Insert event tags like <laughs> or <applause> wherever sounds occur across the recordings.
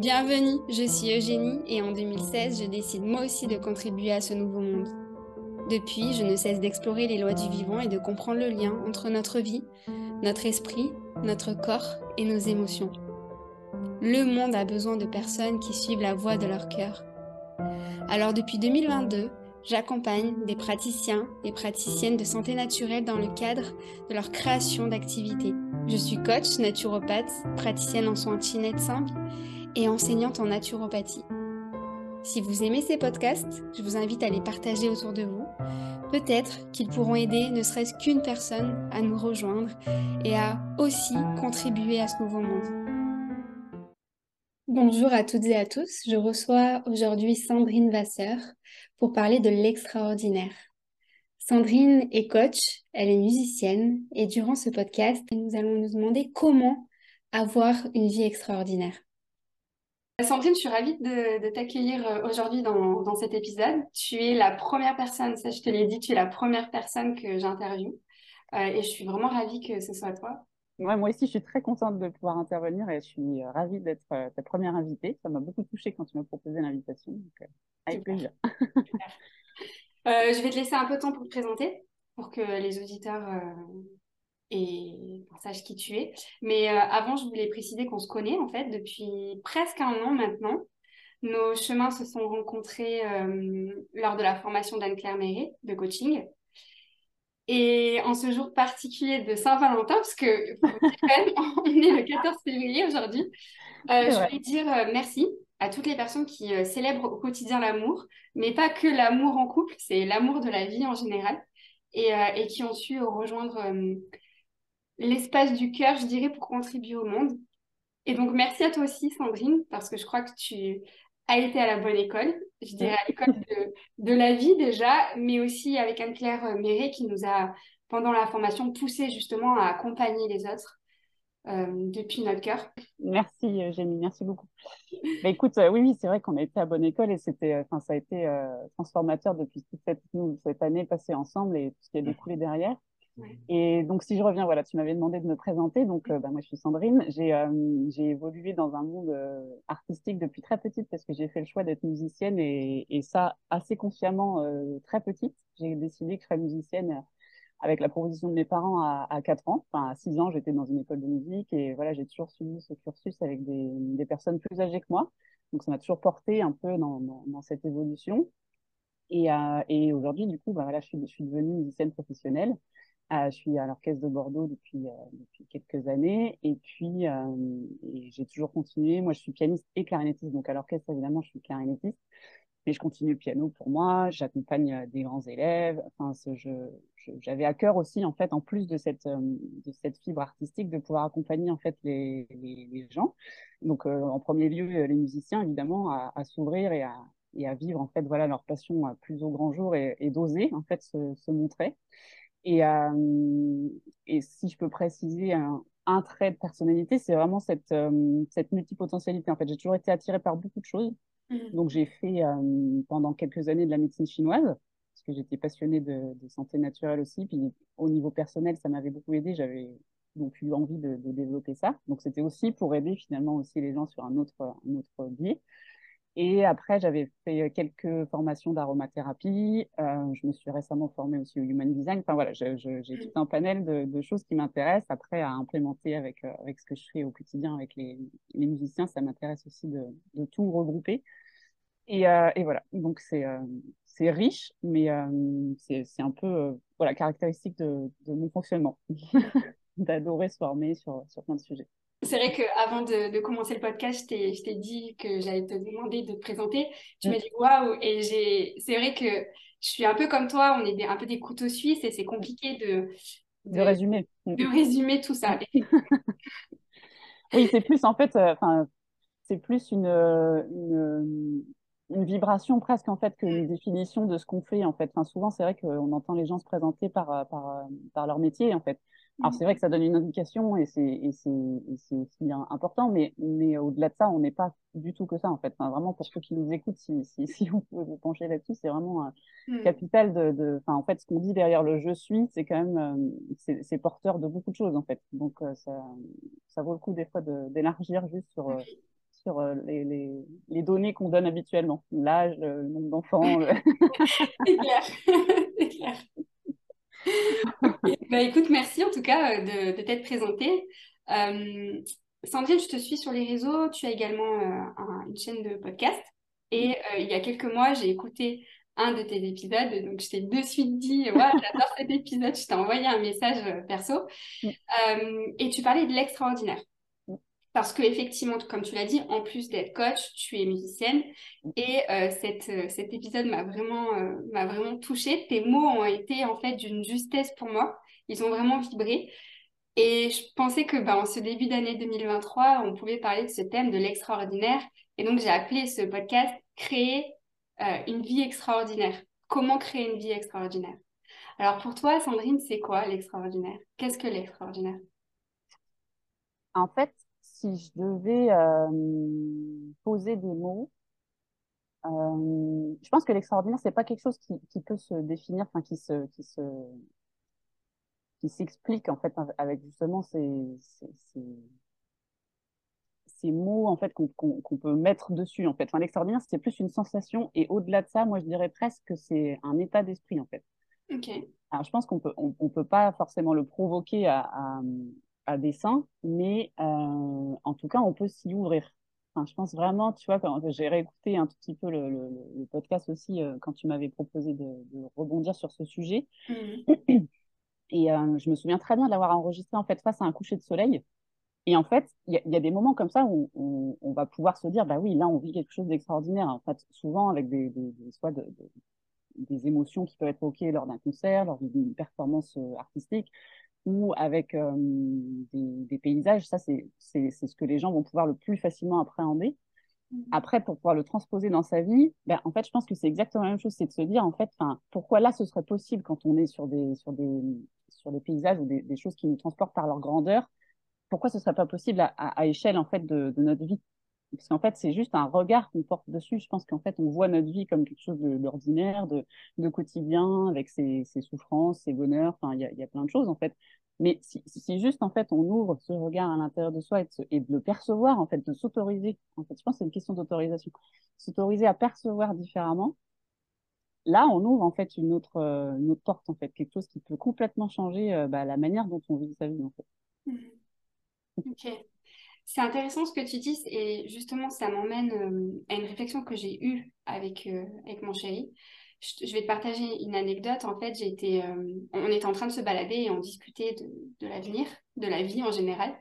Bienvenue, je suis Eugénie et en 2016, je décide moi aussi de contribuer à ce nouveau monde. Depuis, je ne cesse d'explorer les lois du vivant et de comprendre le lien entre notre vie, notre esprit, notre corps et nos émotions. Le monde a besoin de personnes qui suivent la voie de leur cœur. Alors depuis 2022, j'accompagne des praticiens et praticiennes de santé naturelle dans le cadre de leur création d'activités. Je suis coach, naturopathe, praticienne en soins chinette simples et enseignante en naturopathie. Si vous aimez ces podcasts, je vous invite à les partager autour de vous. Peut-être qu'ils pourront aider ne serait-ce qu'une personne à nous rejoindre et à aussi contribuer à ce nouveau monde. Bonjour à toutes et à tous, je reçois aujourd'hui Sandrine Vasseur pour parler de l'extraordinaire. Sandrine est coach, elle est musicienne et durant ce podcast, nous allons nous demander comment avoir une vie extraordinaire. Sandrine, je suis ravie de, t'accueillir euh, aujourd'hui dans, cet épisode. Tu es la première personne, ça je te l'ai dit, tu es la première personne que j'interviewe. Euh, et je suis vraiment ravie que ce soit toi. moi aussi, je suis très contente de pouvoir intervenir et je suis euh, ravie d'être ta première invitée. Ça m'a beaucoup touchée quand tu m'as proposé l'invitation. avec plaisir. <laughs> je vais te laisser un peu de temps pour te présenter, pour que les auditeurs et sache qui tu es. Mais euh, avant, je voulais préciser qu'on se connaît en fait depuis presque un an maintenant. Nos chemins se sont rencontrés euh, lors de la formation d'Anne-Claire Méret de coaching. Et en ce jour particulier de Saint-Valentin, parce que <laughs> on est le 14 février aujourd'hui, euh, je voulais dire merci à toutes les personnes qui célèbrent au quotidien l'amour, mais pas que l'amour en couple, c'est l'amour de la vie en général, et, et qui ont su rejoindre l'espace du cœur, je dirais, pour contribuer au monde. Et donc, merci à toi aussi, Sandrine, parce que je crois que tu as été à la bonne école, je dirais à l'école de, la vie déjà, mais aussi avec Anne-Claire Méret qui nous a, pendant la formation, poussé justement à accompagner les autres euh, depuis notre cœur. Merci, Jenny, merci beaucoup. Bah, écoute, euh, oui, oui, c'est vrai qu'on a été à bonne école et c'était, euh, enfin, ça a été transformateur depuis toute cette, cette année passée ensemble et tout ce qui a découlé derrière. Et donc, si je reviens, voilà, tu m'avais demandé de me présenter. Donc, euh, bah, moi, je suis Sandrine. J'ai euh, évolué dans un monde euh, artistique depuis très petite parce que j'ai fait le choix d'être musicienne et, ça assez consciemment très petite. J'ai décidé que je serais musicienne avec la proposition de mes parents à, à 4 ans. Enfin, à 6 ans, j'étais dans une école de musique et voilà, j'ai toujours suivi ce cursus avec des, personnes plus âgées que moi. Donc, ça m'a toujours porté un peu dans, dans, cette évolution. Et, et aujourd'hui, du coup, bah, voilà, je suis devenue musicienne professionnelle. Euh, je suis à l'orchestre de Bordeaux depuis, euh, quelques années et puis euh, j'ai toujours continué. Moi, je suis pianiste et clarinettiste, donc à l'orchestre, évidemment, je suis clarinettiste, mais je continue le piano pour moi. J'accompagne des grands élèves. Enfin, j'avais à cœur aussi, en fait, en plus de cette, fibre artistique, de pouvoir accompagner en fait les, gens. Donc, en premier lieu, les musiciens, évidemment, à, s'ouvrir et à, vivre en fait voilà leur passion plus au grand jour et, d'oser en fait se montrer. Et, euh, et si je peux préciser un, un trait de personnalité, c'est vraiment cette, euh, cette multipotentialité. En fait, j'ai toujours été attirée par beaucoup de choses. Mmh. Donc, j'ai fait euh, pendant quelques années de la médecine chinoise, parce que j'étais passionnée de, de, santé naturelle aussi. Puis, au niveau personnel, ça m'avait beaucoup aidé. J'avais donc eu envie de, de développer ça. Donc, c'était aussi pour aider finalement aussi les gens sur un autre, un autre biais. Et après, j'avais fait quelques formations d'aromathérapie. Euh, je me suis récemment formée aussi au human design. Enfin voilà, j'ai tout un panel de, de choses qui m'intéressent. Après, à implémenter avec, euh, avec ce que je fais au quotidien avec les, les musiciens, ça m'intéresse aussi de, de, tout regrouper. Et, euh, et voilà, donc c'est euh, c'est riche, mais euh, c'est un peu voilà, caractéristique de, de mon fonctionnement, <laughs> d'adorer se former sur, sur plein de sujets. C'est vrai qu'avant de, de, commencer le podcast, je t'ai dit que j'allais te demander de te présenter. Tu mm. m'as dit waouh Et c'est vrai que je suis un peu comme toi, on est un peu des couteaux suisses et c'est compliqué de, de, résumer. Mm. De résumer tout ça. <laughs> oui, c'est plus en fait, euh, c'est plus une, une, une, vibration presque en fait qu'une définition de ce qu'on fait en fait. Enfin, souvent, c'est vrai qu'on entend les gens se présenter par, par, par leur métier en fait. Alors c'est vrai que ça donne une indication et c'est aussi important, mais, mais au-delà de ça, on n'est pas du tout que ça en fait. Enfin, vraiment pour ceux qui nous écoutent, si, si, <laughs> si vous pouvez vous pencher là-dessus, c'est vraiment un mm. capital de, de, enfin en fait ce qu'on dit derrière le je suis, c'est quand même euh, c'est porteur de beaucoup de choses en fait. Donc euh, ça, ça vaut le coup des fois d'élargir juste sur euh, sur euh, les, les, les données qu'on donne habituellement, l'âge, le nombre d'enfants. <laughs> C'est clair, <laughs> c'est clair. <laughs> bah, écoute, merci en tout cas de, de t'être présentée. Euh, Sandrine, je te suis sur les réseaux. Tu as également euh, une chaîne de podcast. Et euh, il y a quelques mois, j'ai écouté un de tes épisodes. Donc, je t'ai de suite dit, j'adore cet épisode. Je t'ai envoyé un message euh, perso. et tu parlais de l'extraordinaire. Parce que effectivement, comme tu l'as dit, en plus d'être coach, tu es musicienne. Et cette, cet épisode m'a vraiment, m'a vraiment touchée. Tes mots ont été en fait d'une justesse pour moi. Ils ont vraiment vibré. Et je pensais que ben, en ce début d'année 2023, on pouvait parler de ce thème de l'extraordinaire. Et donc, j'ai appelé ce podcast Créer euh, une vie extraordinaire. Comment créer une vie extraordinaire? Alors, pour toi, Sandrine, c'est quoi l'extraordinaire? Qu'est-ce que l'extraordinaire? En fait, si je devais euh, poser des mots, euh, je pense que l'extraordinaire, c'est pas quelque chose qui, qui peut se définir, enfin, qui se, qui se qui s'explique en fait avec justement ces, ces, ces, mots en fait qu'on peut mettre dessus en fait. Enfin, l'extraordinaire, c'est plus une sensation et au-delà de ça, moi je dirais presque que c'est un état d'esprit en fait. Ok. Alors je pense qu'on peut on, on, peut pas forcément le provoquer à, à, à dessein, mais euh, en tout cas on peut s'y ouvrir. Enfin, je pense vraiment, tu vois, quand j'ai réécouté un tout petit peu le, le, le podcast aussi euh, quand tu m'avais proposé de, de, rebondir sur ce sujet. Mmh. <clears throat> Et euh, je me souviens très bien de l'avoir enregistré en fait face à un coucher de soleil. Et en fait, il y, y, a des moments comme ça où on, on, va pouvoir se dire, bah oui, là, on vit quelque chose d'extraordinaire. En fait, souvent avec des, des, des soit de, de, des émotions qui peuvent être provoquées lors d'un concert, lors d'une performance artistique, ou avec euh, des, des, paysages. Ça, c'est ce que les gens vont pouvoir le plus facilement appréhender. Mmh. Après, pour pouvoir le transposer dans sa vie, ben, en fait, je pense que c'est exactement la même chose, c'est de se dire, en fait, pourquoi là, ce serait possible quand on est sur des, sur des, sur des paysages ou des, des, choses qui nous transportent par leur grandeur, pourquoi ce serait pas possible à, à, à échelle en fait de, de notre vie? Parce qu'en fait, c'est juste un regard qu'on porte dessus. Je pense qu'en fait, on voit notre vie comme quelque chose d'ordinaire, de, de, quotidien, avec ses, ses souffrances, ses bonheurs. Enfin, il y a, plein de choses en fait. Mais si, si, juste en fait on ouvre ce regard à l'intérieur de soi et de, se, et de, le percevoir, en fait, de s'autoriser. En fait, je pense que c'est une question d'autorisation. S'autoriser à percevoir différemment, là, on ouvre en fait une autre, euh, une autre porte, en fait, quelque chose qui peut complètement changer euh, bah, la manière dont on vit sa vie, en fait. Mmh. C'est intéressant ce que tu dis et justement, ça m'emmène euh, à une réflexion que j'ai eue avec, euh, avec mon chéri. Je, vais te partager une anecdote. En fait, euh, on était en train de se balader et on discutait de, de l'avenir, de la vie en général.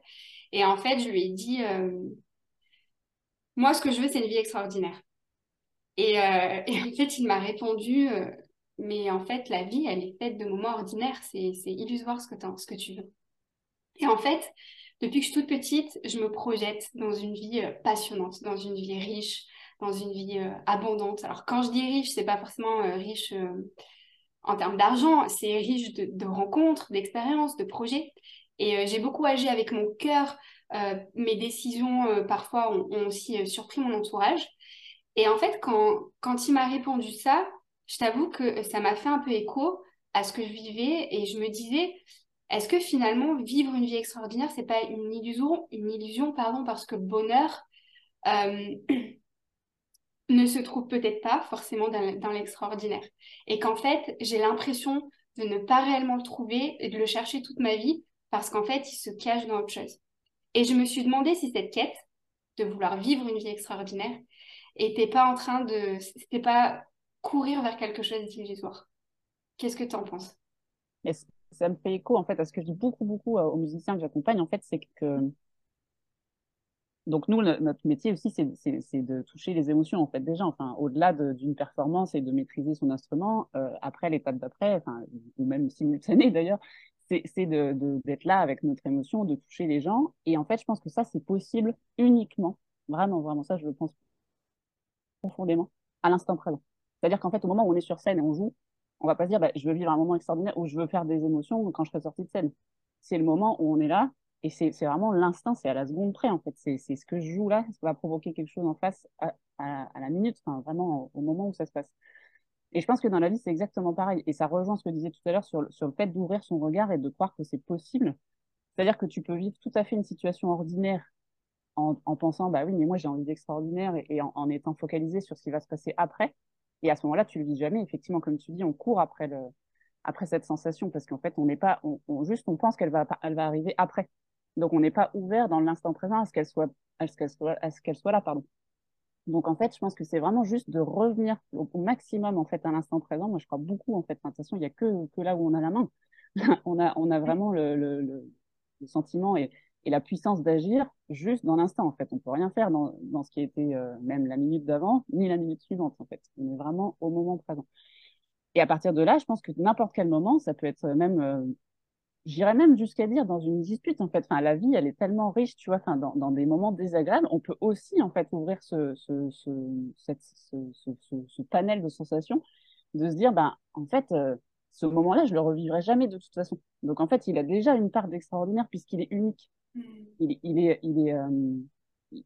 Et en fait, je lui ai dit, moi, ce que je veux, c'est une vie extraordinaire. Et, euh, <laughs> en fait, il m'a répondu, euh, mais en fait, la vie, elle est faite de moments ordinaires, c'est illusoire ce que, ce que tu veux. Et en fait, depuis que je suis toute petite, je me projette dans une vie euh, passionnante, dans une vie riche, dans une vie euh, abondante. Alors, quand je dis riche, c'est pas forcément euh, riche en termes d'argent, c'est riche de, rencontres, d'expériences, de projets. Et j'ai beaucoup agi avec mon cœur. mes décisions, parfois, ont, ont aussi surpris mon entourage. Et en fait, quand, quand il m'a répondu ça, je t'avoue que ça m'a fait un peu écho à ce que je vivais et je me disais, est-ce que finalement vivre une vie extraordinaire, c'est pas une illusion, une illusion pardon, parce que bonheur euh, <clears throat> ne se trouve peut-être pas forcément dans, l'extraordinaire? Et qu'en fait j'ai l'impression de ne pas réellement le trouver et de le chercher toute ma vie parce qu'en fait il se cache dans autre chose. Et je me suis demandé si cette quête de vouloir vivre une vie extraordinaire t'es pas en train de c'était pas courir vers quelque chose d'illusoire. Qu'est-ce que tu en penses Ça me fait écho en fait à ce que je dis beaucoup beaucoup aux musiciens que j'accompagne en fait c'est que donc nous notre métier aussi c'est de toucher les émotions en fait déjà enfin au-delà d'une performance et de maîtriser son instrument euh, après l'étape d'après enfin ou même simultané <laughs> d'ailleurs c'est d'être de, de, là avec notre émotion de toucher les gens et en fait je pense que ça c'est possible uniquement vraiment vraiment ça je le pense profondément à l'instant présent. C'est-à-dire qu'en fait, au moment où on est sur scène et on joue, on va pas dire bah, je veux vivre un moment extraordinaire ou je veux faire des émotions quand je serai sortie de scène. C'est le moment où on est là et c'est vraiment l'instant, c'est à la seconde près en fait. C'est ce que je joue là, ça va provoquer quelque chose en face à, la minute, enfin, vraiment au moment où ça se passe. Et je pense que dans la vie, c'est exactement pareil. Et ça rejoint ce que je disais tout à l'heure sur, sur le fait d'ouvrir son regard et de croire que c'est possible. C'est-à-dire que tu peux vivre tout à fait une situation ordinaire en, pensant, bah oui, mais moi j'ai envie d'extraordinaire et, en, étant focalisé sur ce qui va se passer après. Et à ce moment-là, tu le vis jamais. Effectivement, comme tu dis, on court après, le, après cette sensation parce qu'en fait, on n'est pas, on, juste, on pense qu'elle va, elle va arriver après. Donc, on n'est pas ouvert dans l'instant présent à ce qu'elle soit, à ce qu'elle soit, à ce qu'elle soit là, pardon. Donc, en fait, je pense que c'est vraiment juste de revenir au, maximum, en fait, à l'instant présent. Moi, je crois beaucoup, en fait. de toute façon, il n'y a que, que là où on a la main. <laughs> on, a, on a vraiment le, le, le sentiment et, et la puissance d'agir juste dans l'instant, en fait. On peut rien faire dans, dans ce qui était euh, même la minute d'avant, ni la minute suivante, en fait. On est vraiment au moment présent. Et à partir de là, je pense que n'importe quel moment, ça peut être même, euh, j'irais même jusqu'à dire dans une dispute, en fait. Enfin, la vie, elle est tellement riche, tu vois, enfin, dans, des moments désagréables, on peut aussi, en fait, ouvrir ce, ce, ce panel de sensations, de se dire, ben, en fait, euh, ce moment-là, je le revivrai jamais de toute façon. Donc, en fait, il a déjà une part d'extraordinaire puisqu'il est unique. Mm. Il, il, est, il est, euh,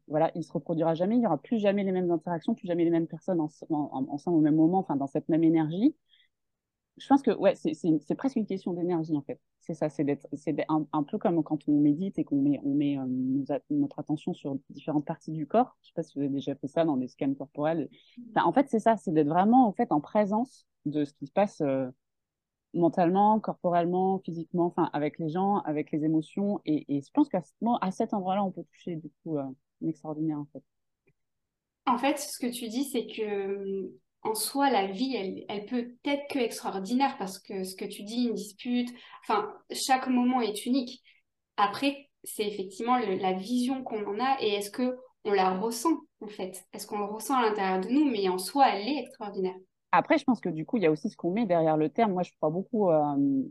voilà, il se reproduira jamais. Il y aura plus jamais les mêmes interactions, plus jamais les mêmes personnes ensemble au même moment, enfin dans cette même énergie. Je pense que ouais, c'est presque une question d'énergie en fait. C'est ça, c'est d'être, c'est un, un, peu comme quand on médite et qu'on met, on met euh, notre attention sur différentes parties du corps. Je sais pas si vous avez déjà fait ça dans des scans corporels. en fait, c'est ça, c'est d'être vraiment en fait en présence de ce qui se passe. Euh, mentalement, corporellement, physiquement, enfin avec les gens, avec les émotions. Et, je pense qu'à cet endroit-là, on peut toucher du coup euh, extraordinaire en fait. En fait, ce que tu dis, c'est que en soi, la vie, elle, elle peut être que extraordinaire parce que ce que tu dis, une dispute, enfin, chaque moment est unique. Après, c'est effectivement la vision qu'on en a et est-ce que on la ressent en fait? Est-ce qu'on le ressent à l'intérieur de nous Mais en soi, elle est extraordinaire. Après, je pense que du coup, il y a aussi ce qu'on met derrière le terme. Moi, je crois beaucoup euh,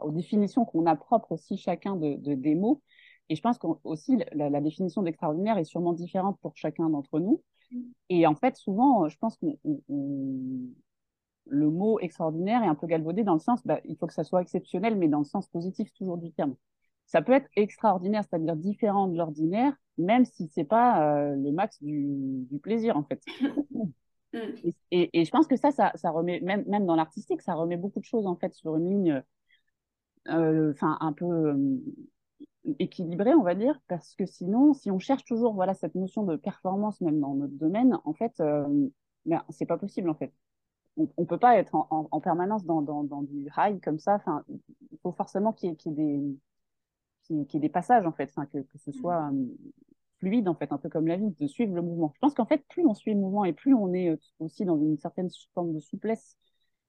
aux définitions qu'on a propres aussi chacun de, des mots. Et je pense qu'aussi, la, la, définition d'extraordinaire est sûrement différente pour chacun d'entre nous. Et en fait, souvent, je pense que le mot extraordinaire est un peu galvaudé dans le sens, bah, il faut que ça soit exceptionnel, mais dans le sens positif toujours du terme. Ça peut être extraordinaire, c'est-à-dire différent de l'ordinaire, même si c'est pas euh, le max du plaisir, en fait. Mm. Et, je pense que ça, ça, remet, même, même dans l'artistique, ça remet beaucoup de choses en fait sur une ligne euh, un peu euh, équilibrée, on va dire, parce que sinon, si on cherche toujours voilà, cette notion de performance, même dans notre domaine, en fait, euh, ben, c'est pas possible en fait. On ne peut pas être en, permanence dans, dans, dans, du high comme ça. Enfin, il faut forcément qu'il y, ait des, qu'il des passages en fait, enfin, que, que ce mm. soit fluide, en fait, un peu comme la vie, de suivre le mouvement. Je pense qu'en fait, plus on suit le mouvement et plus on est euh, aussi dans une certaine forme de souplesse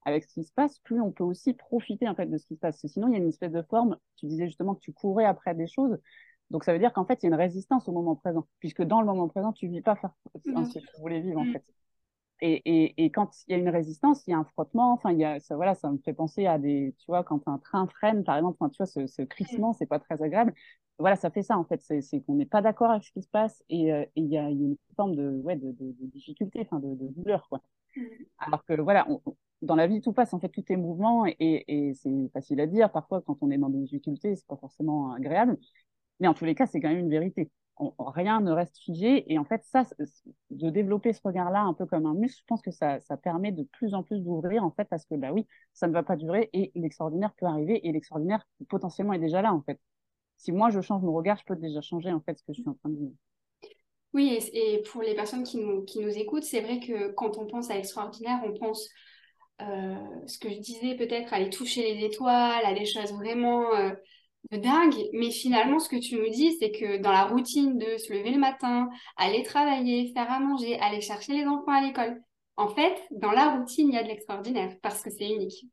avec ce qui se passe, plus on peut aussi profiter en fait de ce qui se passe. sinon, il y a une espèce de forme. Tu disais justement que tu courais après des choses. Donc ça veut dire qu'en fait, il y a une résistance au moment présent, puisque dans le moment présent, tu vis pas ce que tu voulais vivre en mm. fait. Et, et, et, quand il y a une résistance, il y a un frottement. Enfin, il y a ça, voilà, ça me fait penser à des, tu vois, quand un train freine, par exemple, enfin, tu vois, ce, ce crissement, c'est pas très agréable voilà, ça fait ça en fait, c'est qu'on n'est pas d'accord avec ce qui se passe et euh, il y, a une forme de, ouais, de, de, difficulté, enfin de, douleur quoi. Mmh. Alors que voilà, dans la vie tout passe en fait, tout est mouvement et, et c'est facile à dire parfois quand on est dans des difficultés, c'est pas forcément agréable, mais en tous les cas c'est quand même une vérité. Rien ne reste figé et en fait ça, de développer ce regard-là un peu comme un muscle, je pense que ça, ça permet de plus en plus d'ouvrir en fait parce que bah oui, ça ne va pas durer et l'extraordinaire peut arriver et l'extraordinaire potentiellement est déjà là en fait si moi je change mon regard, je peux déjà changer en fait ce que je suis en train de vivre. Oui, et, pour les personnes qui nous, qui nous écoutent, c'est vrai que quand on pense à l'extraordinaire, on pense, euh, ce que je disais, peut-être aller toucher les étoiles, à des choses vraiment euh, de dingue. Mais finalement, ce que tu nous dis, c'est que dans la routine de se lever le matin, aller travailler, faire à manger, aller chercher les enfants à l'école, en fait, dans la routine, il y a de l'extraordinaire parce que c'est unique.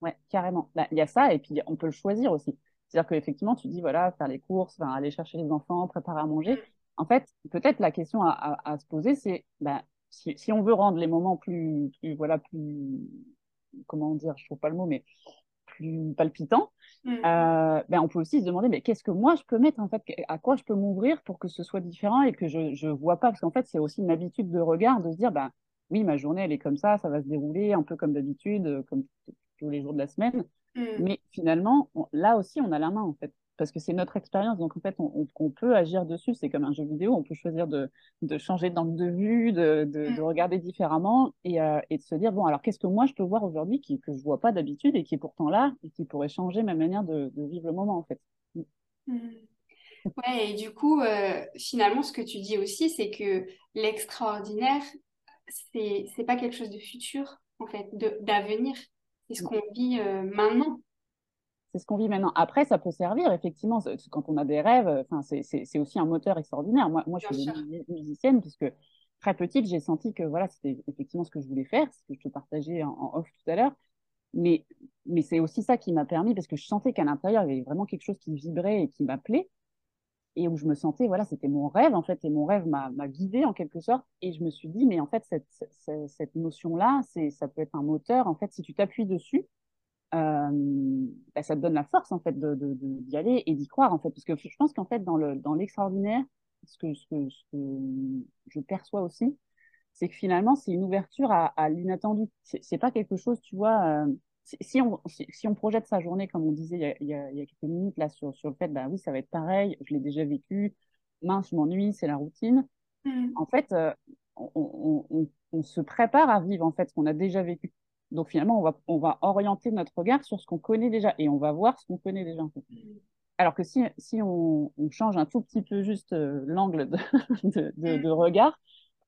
Ouais, carrément. Bah, il y a ça, et puis on peut le choisir aussi. C'est-à-dire qu'effectivement, tu dis, voilà, faire les courses, aller chercher les enfants, préparer à manger. En fait, peut-être la question à, se poser, c'est ben, si, on veut rendre les moments plus, plus, voilà, plus, comment dire, je trouve pas le mot, mais plus palpitants, mm. euh, ben, on peut aussi se demander, mais qu'est-ce que moi je peux mettre, en fait, à quoi je peux m'ouvrir pour que ce soit différent et que je ne vois pas, parce qu'en fait, c'est aussi une habitude de regard de se dire, ben, oui, ma journée, elle est comme ça, ça va se dérouler un peu comme d'habitude, comme tous les jours de la semaine. Mm. Mais finalement, là aussi, on a la main, en fait, parce que c'est notre expérience. Donc, en fait, on, peut agir dessus. C'est comme un jeu vidéo. On peut choisir de, de changer d'angle de vue, de, de, mm. regarder différemment et, euh, et, de se dire, bon, alors, qu'est-ce que moi, je peux voir aujourd'hui qui, que je vois pas d'habitude et qui est pourtant là et qui pourrait changer ma manière de, vivre le moment, en fait. Mm. ouais, et du coup, euh, finalement, ce que tu dis aussi, c'est que l'extraordinaire, c'est c'est pas quelque chose de futur, en fait, d'avenir. C'est ce mm. qu'on vit euh, maintenant. C'est ce qu'on vit maintenant. Après, ça peut servir, effectivement, quand on a des rêves, c'est aussi un moteur extraordinaire. Moi, moi je suis musicienne, puisque très petite, j'ai senti que voilà, c'était effectivement ce que je voulais faire, ce que je te partageais en, off tout à l'heure. Mais, mais c'est aussi ça qui m'a permis, parce que je sentais qu'à l'intérieur, il y avait vraiment quelque chose qui vibrait et qui m'appelait, et où je me sentais, voilà, c'était mon rêve, en fait, et mon rêve m'a guidée en quelque sorte. Et je me suis dit, mais en fait, cette, cette, cette notion-là, ça peut être un moteur, en fait, si tu t'appuies dessus, euh, bah, ça te donne la force, en fait, d'y de, de, aller et d'y croire, en fait. Parce que je pense qu'en fait, dans l'extraordinaire, ce que, ce, que, ce que je perçois aussi, c'est que finalement, c'est une ouverture à, à l'inattendu. C'est pas quelque chose, tu vois. Si, on, si, on projette sa journée, comme on disait il y a, il y a, il y a quelques minutes, là, sur, sur le fait, bah oui, ça va être pareil, je l'ai déjà vécu, mince, je m'ennuie, c'est la routine. Mm. En fait, euh, on, on, on, se prépare à vivre en fait ce qu'on a déjà vécu. Donc finalement, on va, on va orienter notre regard sur ce qu'on connaît déjà et on va voir ce qu'on connaît déjà. Alors que si, si on, change un tout petit peu juste euh, l'angle <laughs> de, regard,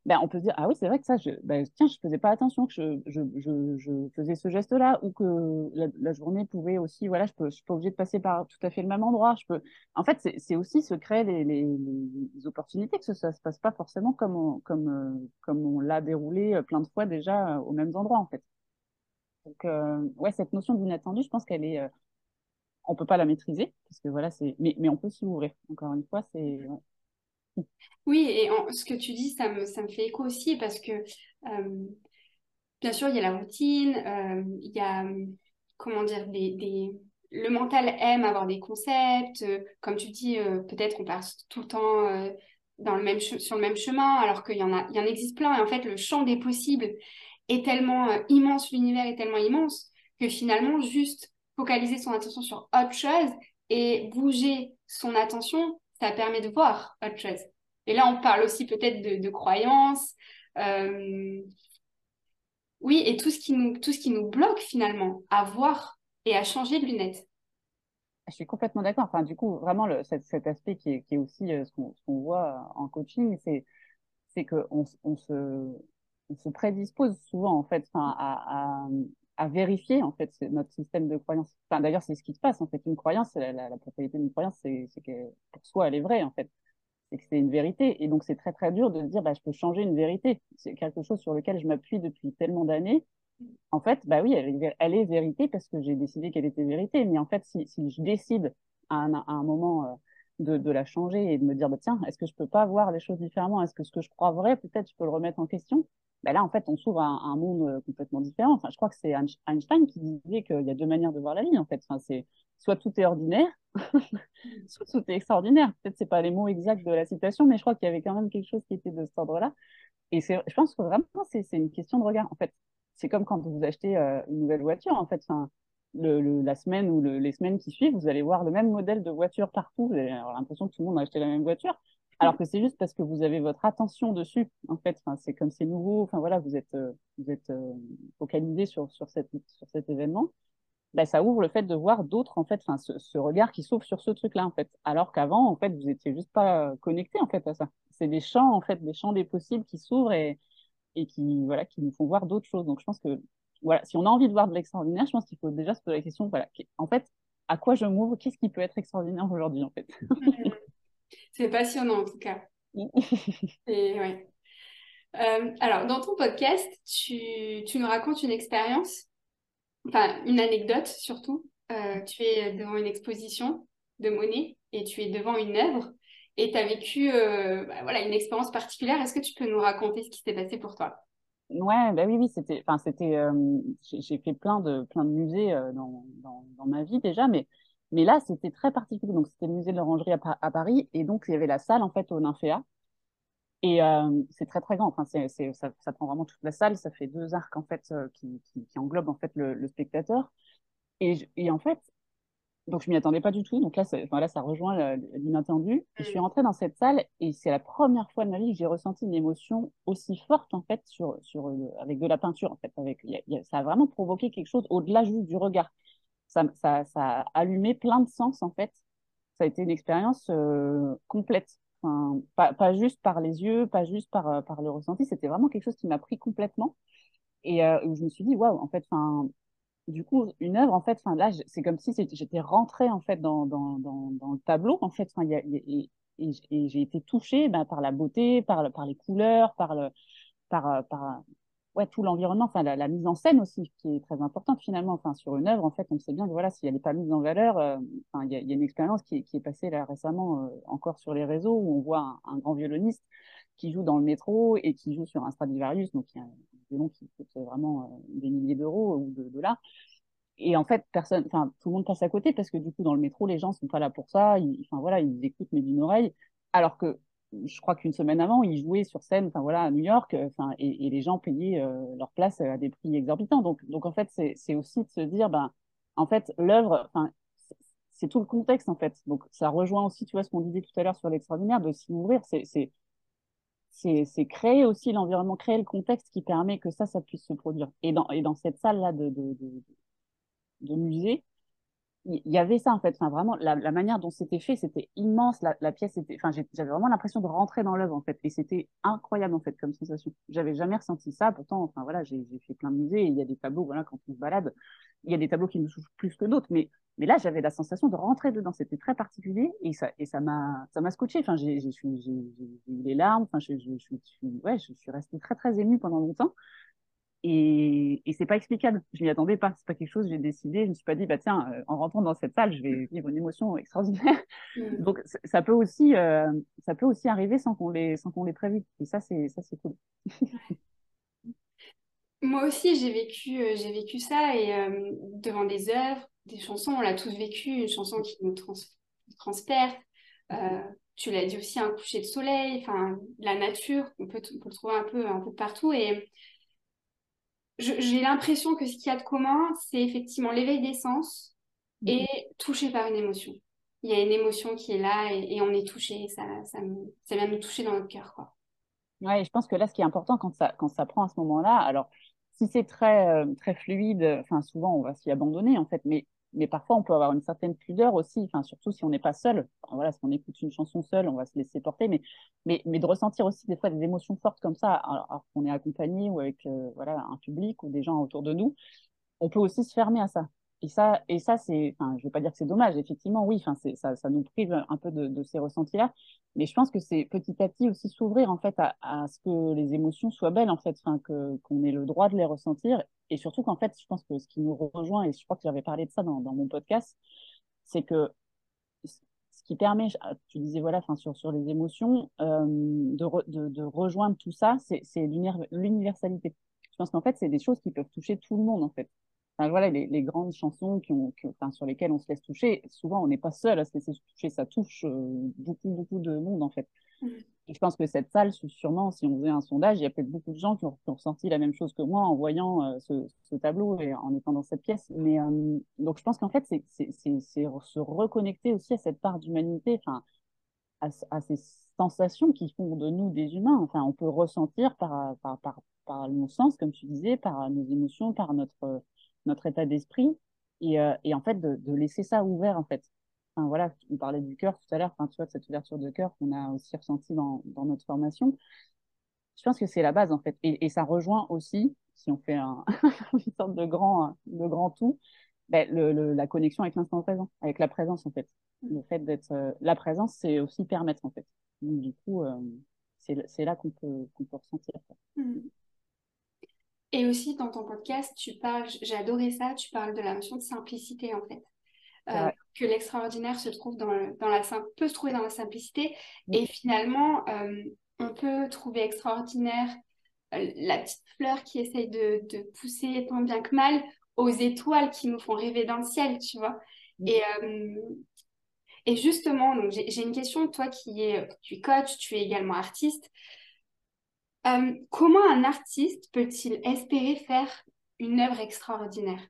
ben, on peut se dire, ah oui, c'est vrai que ça, je, ben, tiens, je faisais pas attention que je, je, je, faisais ce geste-là, ou que la, journée pouvait aussi, voilà, je ne suis pas obligée de passer par tout à fait le même endroit. Je peux... En fait, c'est aussi se créer les, les, les, opportunités, que ça ne se passe pas forcément comme on, comme, euh, comme on l'a déroulé euh, plein de fois déjà aux mêmes endroits, en fait. Donc, ouais, cette notion d'inattendu, je pense qu'elle est on peut pas la maîtriser parce que voilà c'est mais, mais on peut s'y ouvrir. Encore une fois c'est oui et ce que tu dis ça me, ça me fait écho aussi parce que euh, bien sûr il y a la routine euh, il y a comment dire des, des, le mental aime avoir des concepts euh, comme tu dis peut-être on passe tout le temps dans le même sur le même chemin alors qu'il y en a il y en existe plein et en fait le champ des possibles est tellement immense l'univers est tellement immense que finalement juste focaliser son attention sur autre chose et bouger son attention, ça permet de voir autre chose. Et là, on parle aussi peut-être de, croyances. Euh, oui, et tout ce, qui nous, tout ce qui nous bloque finalement à voir et à changer de lunettes. Je suis complètement d'accord. Enfin, du coup, vraiment, cet, aspect qui est, aussi euh, ce qu'on voit en coaching, c'est c'est qu'on on se, on se prédispose souvent en fait à, à vérifier en fait notre système de croyance. Enfin, d'ailleurs, c'est ce qui se passe en fait. Une croyance, la, propriété d'une croyance, c'est que pour soi, elle est vraie en fait. C'est que c'est une vérité. Et donc, c'est très très dur de dire, bah, je peux changer une vérité. C'est quelque chose sur lequel je m'appuie depuis tellement d'années. En fait, bah oui, elle est, vérité parce que j'ai décidé qu'elle était vérité. Mais en fait, si, je décide à un, à un moment euh, de, de, la changer et de me dire, bah, tiens, est-ce que je peux pas voir les choses différemment? Est-ce que ce que je crois vrai, peut-être je peux le remettre en question? Ben là, en fait, on s'ouvre à un, monde euh, complètement différent. Enfin, je crois que c'est Einstein qui disait qu'il y a deux manières de voir la vie, en fait. Enfin, c'est soit tout est ordinaire, <laughs> soit tout est extraordinaire. Peut-être c'est pas les mots exacts de la citation, mais je crois qu'il y avait quand même quelque chose qui était de cet ordre-là. Et je pense que vraiment, c'est, une question de regard. En fait, c'est comme quand vous achetez euh, une nouvelle voiture. En fait, enfin, la semaine ou les semaines qui suivent, vous allez voir le même modèle de voiture partout. Vous avez l'impression que tout le monde a acheté la même voiture alors que c'est juste parce que vous avez votre attention dessus. En fait, enfin, c'est comme c'est nouveau. Enfin voilà, vous êtes euh, vous êtes euh, focalisé sur sur cette sur cet événement. Ben, ça ouvre le fait de voir d'autres en fait, enfin ce, regard qui s'ouvre sur ce truc-là en fait. Alors qu'avant en fait vous étiez juste pas connecté en fait à ça. C'est des champs en fait, des champs des possibles qui s'ouvrent et et qui voilà qui nous font voir d'autres choses. Donc je pense que voilà, si on a envie de voir de l'extraordinaire, je pense qu'il faut déjà se poser la question voilà, en fait, à quoi je m'ouvre? Qu'est-ce qui peut être extraordinaire aujourd'hui en fait? <laughs> C'est passionnant en tout cas. <laughs> Et, ouais. Euh, alors, dans ton podcast, tu, tu, nous racontes une expérience, enfin une anecdote surtout. Euh, tu es devant une exposition de Monet et tu es devant une œuvre et tu as vécu euh, bah, voilà, une expérience particulière. Est-ce que tu peux nous raconter ce qui s'est passé pour toi? Ouais, bah oui, oui, c'était, enfin, c'était, j'ai fait plein de, plein de musées dans, dans, dans, ma vie déjà, mais mais là, c'était très particulier. Donc, c'était le musée de l'Orangerie à, Paris. Et donc, il y avait la salle, en fait, au Nymphéa. Et euh, c'est très, très grand. Enfin, c'est, ça, ça, prend vraiment toute la salle. Ça fait deux arcs, en fait, euh, qui, qui, qui, englobent, en fait, le, le spectateur. Et, et, en fait, donc, je m'y attendais pas du tout. Donc là, enfin, là ça rejoint l'inattendu. Je suis mm. rentrée dans cette salle et c'est la première fois de ma vie que j'ai ressenti une émotion aussi forte, en fait, sur, sur, avec de la peinture, en fait. Avec, ça a vraiment provoqué quelque chose au-delà juste du regard ça, ça, a allumé plein de sens, en fait. ça a été une expérience complète. Enfin, pas, pas, juste par les yeux, pas juste par, par le ressenti, c'était vraiment quelque chose qui m'a pris complètement et où je me suis dit, waouh, en fait, enfin, du coup, une œuvre, en fait, enfin, là, c'est comme si j'étais rentrée, en fait, dans, dans, dans, le tableau, en fait, enfin, y a, et, j'ai été touchée ben, par la beauté, par, par les couleurs, par, le, par, par ouais, tout l'environnement, enfin, la, mise en scène aussi, qui est très importante finalement. Enfin, sur une œuvre, en fait, on sait bien que voilà, si elle n'est pas mise en valeur, euh, il y, a une expérience qui, qui, est passée là récemment euh, encore sur les réseaux où on voit un, grand violoniste qui joue dans le métro et qui joue sur un Stradivarius, donc il y a un violon qui coûte vraiment euh, des milliers d'euros ou de dollars. Et en fait, personne, enfin, tout le monde passe à côté parce que du coup, dans le métro, les gens sont pas là pour ça. Enfin voilà, ils écoutent mais d'une oreille. Alors que je crois qu'une semaine avant, ils jouaient sur scène, enfin voilà, à New York, enfin, et, les gens payaient euh, leur place à des prix exorbitants. Donc, donc en fait, c'est aussi de se dire, ben, en fait, l'œuvre, enfin, c'est tout le contexte en fait. Donc, ça rejoint aussi, tu vois, ce qu'on disait tout à l'heure sur l'extraordinaire, de s'y ouvrir. C'est c'est créer aussi l'environnement, créer le contexte qui permet que ça, ça puisse se produire. Et dans, et dans cette salle-là de, de, de musée, il y avait ça en fait. Enfin, vraiment, la, la manière dont c'était fait, c'était immense. La, la pièce était. Enfin, j'avais vraiment l'impression de rentrer dans l'œuvre en fait, et c'était incroyable en fait comme sensation. J'avais jamais ressenti ça. Pourtant, enfin voilà, j'ai fait plein de musées. Il y a des tableaux, voilà, quand on se balade, il y a des tableaux qui nous souffrent plus que d'autres. Mais mais là, j'avais la sensation de rentrer dedans. C'était très particulier et ça et ça m'a ça m'a scotché. Enfin, j'ai eu les larmes. Enfin, je, je, je, je, ouais, je suis restée très très émue pendant longtemps. Et, et c'est pas explicable. Je m'y attendais pas. C'est pas quelque chose. J'ai décidé. Je me suis pas dit, bah tiens, euh, en rentrant dans cette salle, je vais vivre une émotion extraordinaire. Mm. Donc ça peut aussi, euh, ça peut aussi arriver sans qu'on les, sans qu'on les prévu. Et ça, c'est, ça, c'est cool. Moi aussi, j'ai vécu, euh, j'ai vécu ça et devant des œuvres, des chansons, on l'a tous vécu. Une chanson qui nous trans transperce. tu l'as dit aussi, un coucher de soleil, enfin la nature. On peut, on peut le trouver un peu, un peu partout et j'ai l'impression que ce qu'il y a de commun, c'est effectivement l'éveil des sens mm. et touché par une émotion. Il y a une émotion qui est là et, on est touché. Ça, ça, ça vient nous toucher dans notre cœur. Quoi. Ouais, je pense que là, ce qui est important quand ça, quand ça prend à ce moment-là, alors si c'est très, euh, très fluide, enfin souvent on va s'y abandonner en fait, mais mais parfois on peut avoir une certaine pudeur aussi, enfin surtout si on n'est pas seul. voilà, si on écoute une chanson seule, on va se laisser porter, mais mais mais de ressentir aussi des fois des émotions fortes comme ça, alors, qu'on est accompagné ou avec euh, voilà un public ou des gens autour de nous, on peut aussi se fermer à ça. Et ça, et ça c'est, enfin, je vais pas dire que c'est dommage, effectivement, oui, enfin, ça, ça nous prive un peu de, ces ressentis-là, mais je pense que c'est petit à petit aussi s'ouvrir en fait à, ce que les émotions soient belles en fait, enfin, que qu'on ait le droit de les ressentir, et surtout qu'en fait, je pense que ce qui nous rejoint, et je crois que j'avais parlé de ça dans, dans mon podcast, c'est que ce qui permet, tu disais voilà, sur sur les émotions, euh, de, de, rejoindre tout ça, c'est l'universalité. Je pense qu'en fait, c'est des choses qui peuvent toucher tout le monde en fait voilà, les, les, grandes chansons qui ont, sur lesquelles on se laisse toucher, souvent on n'est pas seul à se laisser toucher, ça touche euh, beaucoup, beaucoup de monde en fait. Je pense que cette salle, sûrement, si on faisait un sondage, il y a peut-être beaucoup de gens qui ont, ressenti la même chose que moi en voyant euh, ce, tableau et en étant dans cette pièce. Mais euh, donc je pense qu'en fait, c'est se reconnecter aussi à cette part d'humanité, enfin, à, ces sensations qui font de nous des humains. Enfin, on peut ressentir par, nos sens, comme tu disais, par nos émotions, par notre notre état d'esprit et, euh, et, en fait de, de, laisser ça ouvert en fait. Enfin, voilà, on parlait du cœur tout à l'heure, enfin, tu vois, cette ouverture de cœur qu'on a aussi ressenti dans, dans notre formation. Je pense que c'est la base en fait. Et, et, ça rejoint aussi, si on fait un, <laughs> une sorte de grand, de grand tout, ben, le, le, la connexion avec l'instant présent, avec la présence en fait. Le fait d'être. Euh, la présence, c'est aussi permettre en fait. Donc, du coup, euh, c'est là qu'on peut, qu'on peut ressentir. Mmh. Et aussi dans ton podcast, tu parles, j'ai adoré ça, tu parles de la notion de simplicité en fait. Euh, que l'extraordinaire se trouve dans, dans la peut se trouver dans la simplicité. Et finalement euh, on peut trouver extraordinaire euh, la petite fleur qui essaye de, de, pousser tant bien que mal aux étoiles qui nous font rêver dans le ciel tu vois. Et, et justement donc j'ai une question toi qui es tu es coach tu es également artiste. Euh, comment un artiste peut-il espérer faire une œuvre extraordinaire?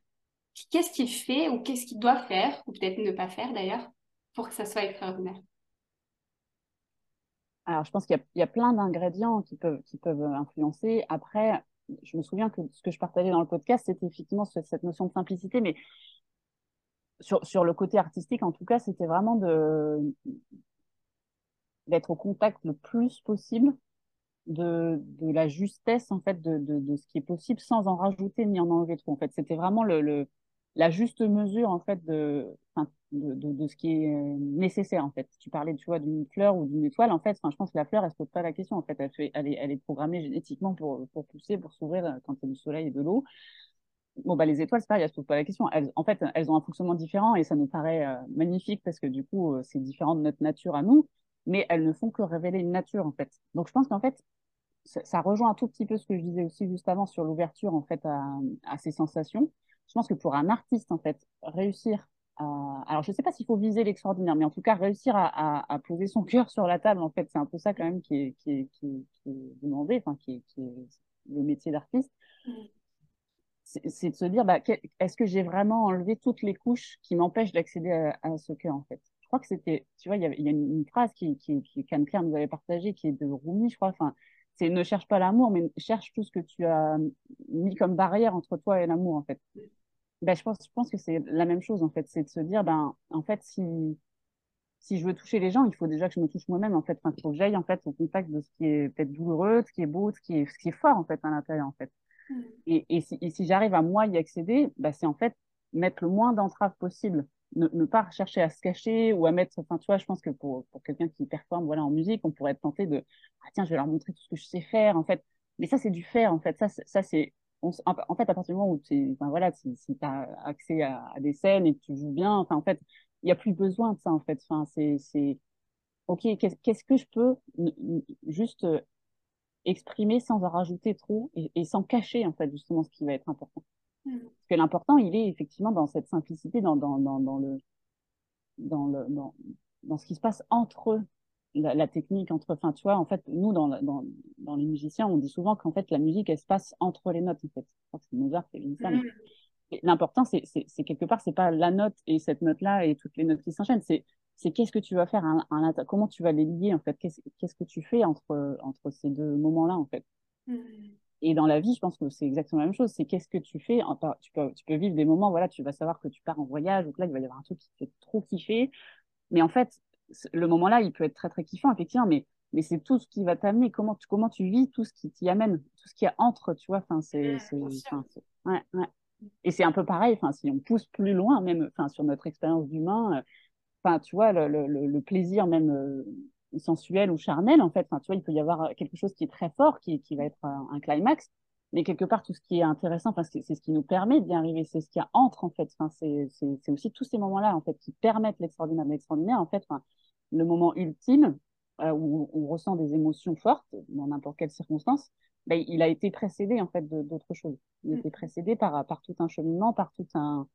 Qu'est-ce qu'il fait ou qu'est-ce qu'il doit faire, ou peut-être ne pas faire d'ailleurs, pour que ça soit extraordinaire? Alors, je pense qu'il y, a plein d'ingrédients qui peuvent, qui peuvent influencer. Après, je me souviens que ce que je partageais dans le podcast, c'était effectivement cette notion de simplicité, mais sur, sur le côté artistique, en tout cas, c'était vraiment de d'être au contact le plus possible de, de la justesse en fait de, de, ce qui est possible sans en rajouter ni en enlever trop. En fait, c'était vraiment le, la juste mesure en fait de, de, de, ce qui est euh, nécessaire en fait. Tu parlais tu vois d'une fleur ou d'une étoile en fait. Je pense que la fleur elle se pose pas la question en fait. Elle, fait, est, elle est programmée génétiquement pour, pour pousser, pour s'ouvrir euh, quand il y a du soleil et de l'eau. Bon bah les étoiles c'est pareil, elles se posent pas la question. Elles, en fait, elles ont un fonctionnement différent et ça nous paraît euh, magnifique parce que du coup c'est différent de notre nature à nous mais elles ne font que révéler une nature en fait. Donc je pense qu'en fait, ça, rejoint un tout petit peu ce que je disais aussi juste avant sur l'ouverture en fait à, ces sensations. Je pense que pour un artiste en fait, réussir à... alors je ne sais pas s'il faut viser l'extraordinaire, mais en tout cas réussir à, à, à, poser son cœur sur la table en fait, c'est un peu ça quand même qui est, qui est, qui est, qui est demandé, enfin qui est, le métier d'artiste. C'est de se dire, bah, est-ce que j'ai vraiment enlevé toutes les couches qui m'empêchent d'accéder à, ce cœur en fait? Crois que c'était, tu vois, il y, a, une, phrase qui, qui, qui Claire nous avait partagée, qui est de Rumi, je crois. Enfin, c'est ne cherche pas l'amour, mais cherche tout ce que tu as mis comme barrière entre toi et l'amour, en fait. Ben, je pense, je pense que c'est la même chose, en fait. C'est de se dire, ben, en fait, si, si je veux toucher les gens, il faut déjà que je me touche moi-même, en fait. Enfin, il faut que j'aille, en fait, au contact de ce qui est peut-être douloureux, de ce qui est beau, de ce qui est, ce qui est fort, en fait, à l'intérieur, en fait. Mm. Et, et, si, et si j'arrive à moi y accéder, ben, c'est en fait mettre le moins d'entraves possible ne, pas chercher à se cacher ou à mettre. Enfin, tu vois, je pense que pour, pour quelqu'un qui performe voilà, en musique, on pourrait être tenté de Ah, tiens, je vais leur montrer tout ce que je sais faire, en fait. Mais ça, c'est du faire, en fait. Ça, ça c'est. en fait, à partir du moment où tu enfin, voilà, si, si as accès à, des scènes et que tu joues bien, enfin, en fait, il n'y a plus besoin de ça, en fait. Enfin, c'est. OK, qu'est-ce que je peux juste euh, exprimer sans en rajouter trop et sans cacher, en fait, justement, ce qui va être important. Parce que l'important, il est effectivement dans cette simplicité, dans, dans, dans, dans le, dans, le, dans, dans, ce qui se passe entre la, la, technique, entre, enfin, tu vois, en fait, nous, dans, dans, dans les musiciens, on dit souvent qu'en fait, la musique, elle se passe entre les notes, en fait. Je crois que c'est Mozart qui dit ça. Mm. L'important, c'est quelque part, c'est pas la note et cette note-là et toutes les notes qui s'enchaînent, c'est c'est qu'est-ce que tu vas faire, un, un, comment tu vas les lier, en fait, qu'est-ce que tu fais entre, entre ces deux moments-là, en fait. Mm. Et dans la vie, je pense que c'est exactement la même chose. C'est qu'est-ce que tu fais tu peux, tu peux vivre des moments, voilà, tu vas savoir que tu pars en voyage, donc là, il va y avoir un truc qui te fait trop kiffer. Mais en fait, le moment-là, il peut être très, très kiffant, effectivement, mais, mais c'est tout ce qui va t'amener, comment tu, comment tu vis tout ce qui t'y amène, tout ce qui est entre, tu vois? Enfin, c'est, ouais, ouais. Et c'est un peu pareil, enfin, si on pousse plus loin, même enfin, sur notre expérience d'humain, euh, enfin, tu vois, le, le, le plaisir même euh, sensuel ou charnel, en fait. Enfin, tu vois, il peut y avoir quelque chose qui est très fort, qui, qui va être un, climax, mais quelque part, tout ce qui est intéressant, enfin, c'est ce qui nous permet d'y arriver, c'est ce qui entre, en fait. Enfin, c'est aussi tous ces moments-là, en fait, qui permettent l'extraordinaire. L'extraordinaire, en fait, enfin, le moment ultime euh, où on ressent des émotions fortes, dans n'importe quelle circonstance, ben, il a été précédé, en fait, d'autres choses. Il a mm. été précédé par, par tout un cheminement, par tout un,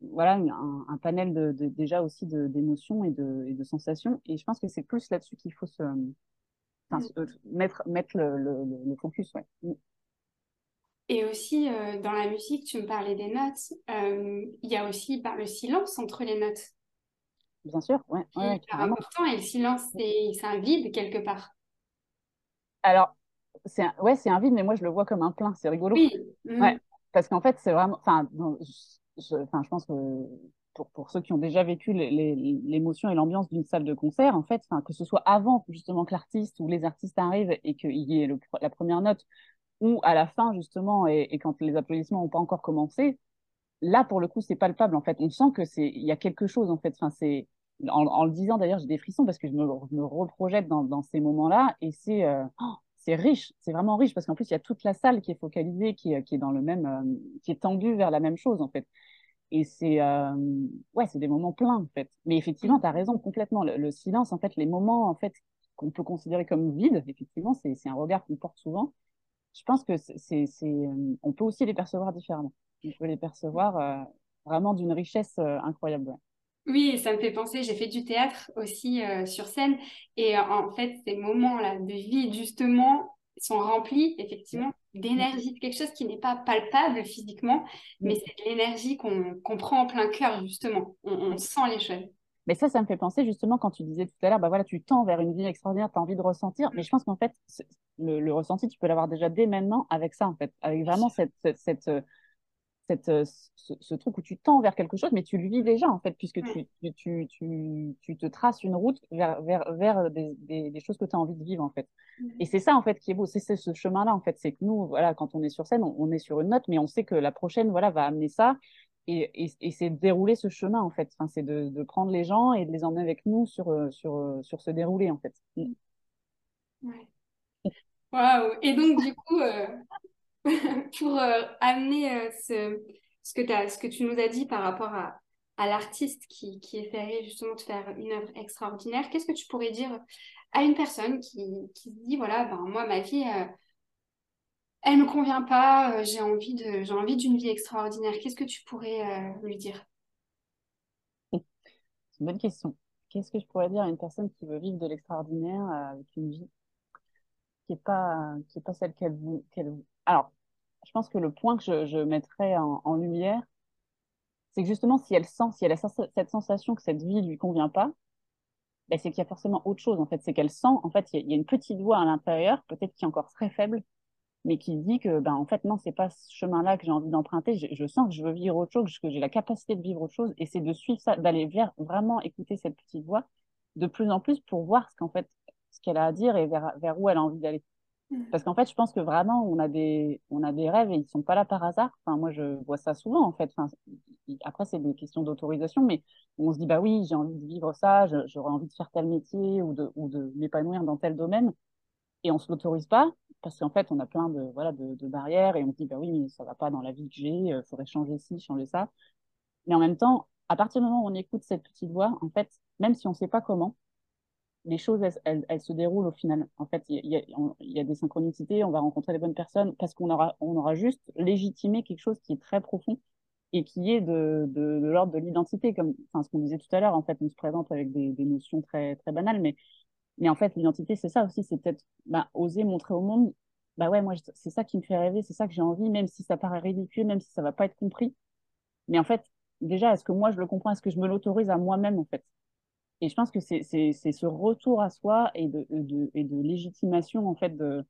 voilà un, un panel de, de, déjà aussi d'émotions et de, et de sensations. Et je pense que c'est plus là-dessus qu'il faut se, enfin, mm. mettre, mettre le, le, le focus. Ouais. Mm. Et aussi, euh, dans la musique, tu me parlais des notes. Euh, il y a aussi par le silence entre les notes. Bien sûr, ouais. ouais, c'est important et le silence, c'est un vide quelque part. Alors, c'est un, ouais, c'est un vide, mais moi je le vois comme un plein. C'est rigolo. Oui. Mm. Ouais, parce qu'en fait, c'est vraiment. Enfin, je, enfin, je pense que pour, pour ceux qui ont déjà vécu l'émotion et l'ambiance d'une salle de concert, en fait, enfin, que ce soit avant justement que l'artiste ou les artistes arrivent et qu'il y ait la première note, ou à la fin justement et, et quand les applaudissements n'ont pas encore commencé, là pour le coup c'est palpable en fait. On sent que c'est il y a quelque chose en fait. Enfin, c'est en, en, le disant d'ailleurs j'ai des frissons parce que je me, me reprojette dans, dans ces moments-là et c'est euh, oh, c'est riche, c'est vraiment riche parce qu'en plus il y a toute la salle qui est focalisée, qui, qui est dans le même, euh, qui est tendue vers la même chose en fait. Et c'est euh, ouais, c'est des moments pleins en fait. Mais effectivement, tu as raison complètement. Le, silence, en fait, les moments en fait qu'on peut considérer comme vides, effectivement, c'est un regard qu'on porte souvent. Je pense que c'est euh, on peut aussi les percevoir différemment. On peut les percevoir vraiment d'une richesse incroyable. Oui, ça me fait penser, j'ai fait du théâtre aussi euh, sur scène et euh, en fait, ces moments-là de vie, justement, sont remplis effectivement d'énergie, de quelque chose qui n'est pas palpable physiquement, mais c'est de l'énergie qu'on prend en plein cœur, justement. On, sent les choses. Mais ça, ça me fait penser justement quand tu disais tout à l'heure, bah voilà, tu tends vers une vie extraordinaire, tu as envie de ressentir. Mais je pense qu'en fait, le, ressenti, tu peux l'avoir déjà dès maintenant avec ça, en fait, avec vraiment cette, cette, cette, euh, cette, ce, truc où tu tends vers quelque chose, mais tu le vis déjà, en fait, puisque tu, tu, tu, tu, te traces une route vers, vers, vers des, des, choses que tu as envie de vivre, en fait. Et c'est ça, en fait, qui est beau. C'est ce chemin-là, en fait. C'est que nous, voilà, quand on est sur scène, on, est sur une note, mais on sait que la prochaine, voilà, va amener ça. Et, et, et c'est dérouler ce chemin, en fait. Enfin, c'est de, de, prendre les gens et de les emmener avec nous sur, sur, sur ce déroulé, en fait. Mm. Ouais. Waouh! Et donc, du coup, euh, <laughs> pour euh, amener euh, ce, que tu nous as dit par rapport à, l'artiste qui, qui essaierait justement de faire une œuvre extraordinaire, qu'est-ce que tu pourrais dire à une personne qui, se dit, voilà, ben, moi, ma vie, elle ne me convient pas, j'ai envie d'une vie extraordinaire. Qu'est-ce que tu pourrais lui dire? C'est une bonne question. Qu'est-ce que je pourrais dire à une personne qui veut vivre de l'extraordinaire avec une vie qui n'est pas, pas celle qu'elle qu'elle Alors, je pense que le point que je, je mettrais en, lumière, c'est que justement, si elle sent, si elle a cette sensation que cette vie lui convient pas, ben c'est qu'il y a forcément autre chose, en fait. C'est qu'elle sent, en fait, il y, a une petite voix à l'intérieur, peut-être qui est encore très faible, mais qui dit que, ben, en fait, non, c'est pas ce chemin-là que j'ai envie d'emprunter. Je, sens que je veux vivre autre chose, que j'ai la capacité de vivre autre chose, et c'est de suivre ça, d'aller vers vraiment écouter cette petite voix de plus en plus pour voir ce qu'en fait, ce qu'elle a à dire et vers où elle a envie d'aller. Parce qu'en fait, je pense que vraiment, on a des, on a des rêves et ils sont pas là par hasard. Enfin, moi, je vois ça souvent, en fait. Enfin, après, c'est des questions d'autorisation, mais on se dit, bah oui, j'ai envie de vivre ça, j'aurais envie de faire tel métier ou de, ou de m'épanouir dans tel domaine. Et on se l'autorise pas parce qu'en fait, on a plein de, voilà, de, de, barrières et on se dit, bah oui, mais ça va pas dans la vie que j'ai, il faudrait changer ci, changer ça. Mais en même temps, à partir du moment où on écoute cette petite voix, en fait, même si on sait pas comment, les choses, elles, se déroulent au final. En fait, il y, a des synchronicités, on va rencontrer les bonnes personnes parce qu'on aura, on aura juste légitimé quelque chose qui est très profond et qui est de, l'ordre de l'identité, comme enfin, ce qu'on disait tout à l'heure. En fait, on se présente avec des, notions très, très banales, mais, mais en fait, l'identité, c'est ça aussi, c'est peut-être bah, oser montrer au monde, bah ouais, moi, c'est ça qui me fait rêver, c'est ça que j'ai envie, même si ça paraît ridicule, même si ça va pas être compris. Mais en fait, déjà, est-ce que moi, je le comprends? Est-ce que je me l'autorise à moi-même, en fait? Et je pense que c'est ce retour à soi et de, de, et de légitimation, en fait, de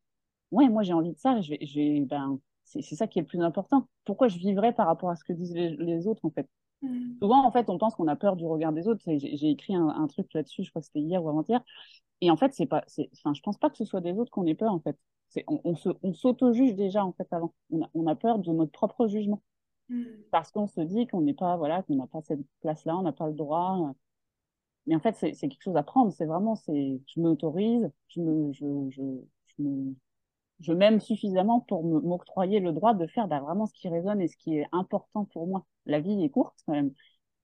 ouais, moi j'ai envie de ça, je vais, ben, c'est ça qui est le plus important. Pourquoi je vivrais par rapport à ce que disent les, les autres, en fait? Mmh. Souvent, en fait, on pense qu'on a peur du regard des autres. J'ai écrit un, un truc là-dessus, je crois que c'était hier ou avant-hier. Et en fait, c'est pas, enfin, je pense pas que ce soit des autres qu'on ait peur, en fait. On, on s'auto-juge déjà, en fait, avant. On a, on a peur de notre propre jugement. Mmh. Parce qu'on se dit qu'on n'est pas, voilà, qu'on n'a pas cette place-là, on n'a pas le droit. Mais en fait, c'est quelque chose à prendre. C'est vraiment, c'est, je m'autorise, je me, je, je, je me, je m'aime suffisamment pour m'octroyer le droit de faire bah, vraiment ce qui résonne et ce qui est important pour moi. La vie est courte quand même.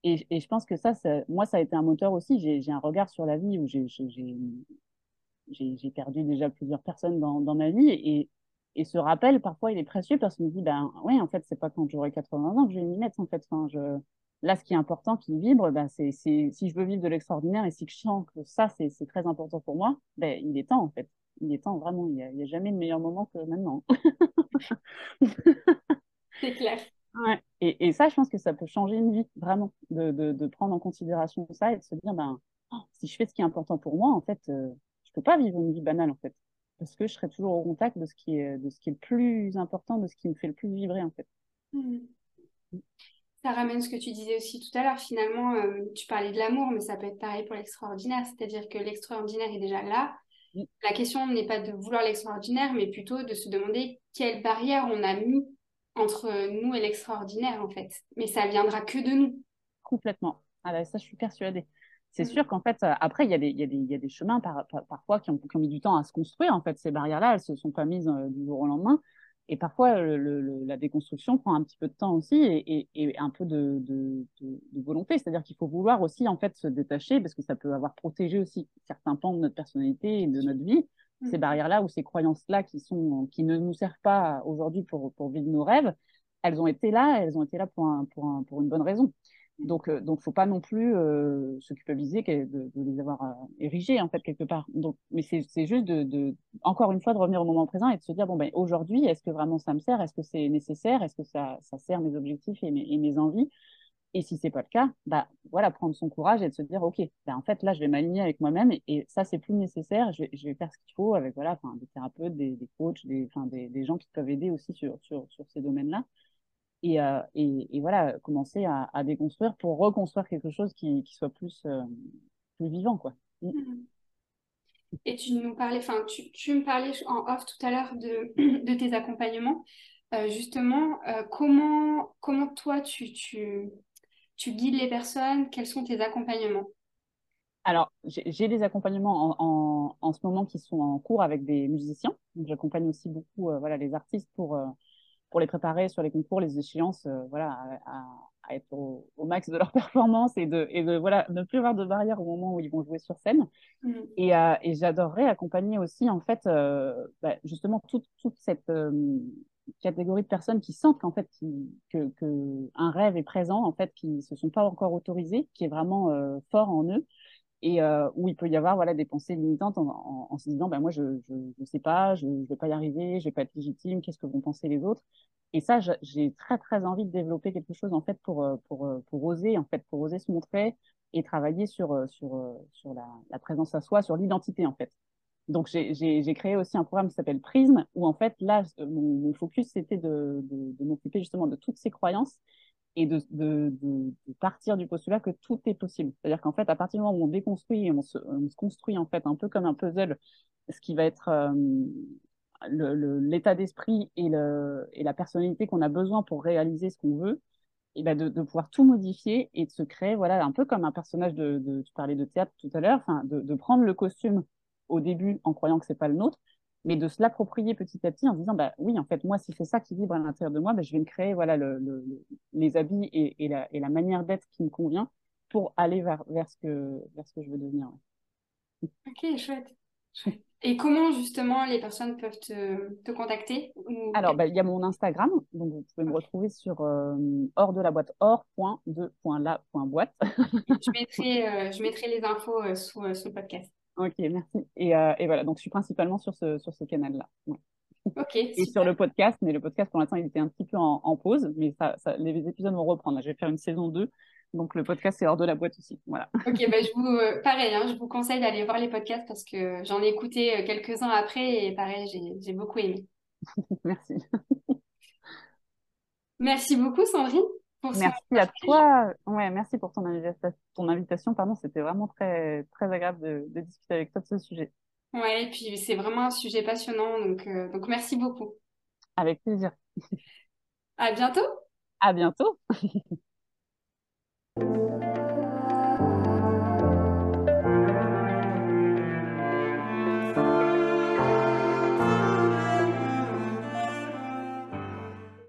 Et, et je pense que ça, ça, moi, ça a été un moteur aussi. J'ai un regard sur la vie où j'ai perdu déjà plusieurs personnes dans, dans ma vie. Et ce rappel, parfois, il est précieux parce qu'on me dit, ben oui, en fait, c'est pas quand j'aurai 80 ans que je vais m'y mettre. En fait, enfin, je, Là, ce qui est important, qui vibre, ben, c'est si je veux vivre de l'extraordinaire et si je sens que ça, c'est très important pour moi, ben, il est temps, en fait. Il est temps, vraiment. Il n'y a, a, jamais de meilleur moment que maintenant. <laughs> c'est clair. Ouais. Et, et, ça, je pense que ça peut changer une vie, vraiment, de, de, de prendre en considération ça et de se dire, ben, oh, si je fais ce qui est important pour moi, en fait, euh, je peux pas vivre une vie banale, en fait. Parce que je serai toujours au contact de ce qui est, de ce qui est le plus important, de ce qui me fait le plus vibrer, en fait. Mmh. Ça ramène ce que tu disais aussi tout à l'heure. Finalement, euh, tu parlais de l'amour, mais ça peut être pareil pour l'extraordinaire. C'est-à-dire que l'extraordinaire est déjà là. La question n'est pas de vouloir l'extraordinaire, mais plutôt de se demander quelle barrière on a mis entre nous et l'extraordinaire, en fait. Mais ça viendra que de nous. Complètement. Ah bah, ça, je suis persuadée. C'est mm. sûr qu'en fait, euh, après, il y, a des, y, a des, y a des chemins par, parfois qui ont, qui ont, mis du temps à se construire. En fait, ces barrières-là, elles ne se sont pas mises euh, du jour au lendemain. Et parfois, le, la déconstruction prend un petit peu de temps aussi et, et, un peu de, de, de, volonté. C'est-à-dire qu'il faut vouloir aussi en fait se détacher parce que ça peut avoir protégé aussi certains pans de notre personnalité et de notre vie. Ces mmh. barrières-là ou ces croyances-là qui sont qui ne nous servent pas aujourd'hui pour, pour vivre nos rêves, elles ont été là, elles ont été là pour, un, pour, un, pour une bonne raison. Donc, euh, donc, faut pas non plus euh, se culpabiliser de, les avoir euh, érigés en fait quelque part. Donc, mais c'est juste de, de, encore une fois, de revenir au moment présent et de se dire bon ben aujourd'hui, est-ce que vraiment ça me sert? Est-ce que c'est nécessaire? Est-ce que ça, ça sert mes objectifs et mes, mes envies? Et si c'est pas le cas, bah voilà, prendre son courage et de se dire ok, ben, en fait là, je vais m'aligner avec moi-même et, et, ça c'est plus nécessaire. Je vais, faire ce qu'il faut avec voilà, des thérapeutes, des, des coachs, des, des, des gens qui peuvent aider aussi sur sur sur ces domaines-là et, et, voilà, commencer à, déconstruire pour reconstruire quelque chose qui, qui soit plus, plus vivant, quoi. Mm. Mm. Et tu nous parlais, enfin, tu, tu, me parlais en off tout à l'heure de, <clears throat> de tes accompagnements. justement, comment, comment toi, tu, tu, tu guides les personnes? Quels sont tes accompagnements? Alors, j'ai des accompagnements en, en, ce moment qui sont en cours avec des musiciens. J'accompagne aussi beaucoup euh, voilà, les artistes pour, euh, pour les préparer sur les concours, les échéances, euh, voilà, à, être au, max de leur <laughs> performance et de, et de voilà, ne plus avoir de barrière au moment où ils vont jouer sur scène. Mmh. Et, et j'adorerais accompagner aussi, en fait, bah, justement, toute, toute cette catégorie de personnes qui sentent qu'en fait que, que, un rêve est présent en fait qui se sont pas encore autorisés qui est vraiment euh, fort en eux et euh, où il peut y avoir voilà des pensées limitantes en, en, se disant ben moi je je sais pas je, je vais pas y arriver je vais pas être légitime qu'est-ce que vont penser les autres? Et ça j'ai très très envie de développer quelque chose en fait pour euh, pour pour oser en fait pour oser se montrer et travailler sur sur sur la, présence à soi sur l'identité en fait. Donc, j'ai créé aussi un programme qui s'appelle Prisme, où en fait, là, mon, focus, c'était de, de, m'occuper justement de toutes ces croyances et de, partir du postulat que tout est possible. C'est-à-dire qu'en fait, à partir du moment où on déconstruit et on se, on se, construit en fait un peu comme un puzzle, ce qui va être euh, l'état d'esprit et, et la personnalité qu'on a besoin pour réaliser ce qu'on veut, et ben de, pouvoir tout modifier et de se créer, voilà, un peu comme un personnage de, de tu parlais de théâtre tout à l'heure, enfin, de, de prendre le costume au début en croyant que c'est pas le nôtre, mais de se l'approprier petit à petit en disant bah oui en fait moi si c'est ça qui vibre à l'intérieur de moi bah, je vais me créer voilà le, les habits et, et, la, et, la, manière d'être qui me convient pour aller vers, vers ce que vers ce que je veux devenir ok chouette. Et comment justement les personnes peuvent te, te contacter alors bah, il y a mon Instagram donc vous pouvez me retrouver sur euh, hors de la boîte hors.de.la.boîte je mettrai euh, je mettrai les infos euh, sous, sous le podcast Ok, merci. Et, euh, et, voilà, donc je suis principalement sur ce, sur ce canal-là. Ok. Et sur le podcast, mais le podcast pour l'instant il était un petit peu en, pause, mais ça, ça, les épisodes vont reprendre. Je vais faire une saison 2, donc le podcast c'est hors de la boîte aussi. Voilà. Ok, bah, je vous, euh, pareil, hein, je vous conseille d'aller voir les podcasts parce que j'en ai écouté euh, quelques-uns après et pareil, j'ai beaucoup aimé. <laughs> merci. Merci beaucoup Sandrine merci à toi. Ouais, merci pour ton, invitation. Ton invitation pardon, c'était vraiment très, très agréable de, discuter avec toi de ce sujet. Ouais, et puis c'est vraiment un sujet passionnant, donc, euh, donc merci beaucoup. Avec plaisir. À bientôt. À bientôt. <laughs>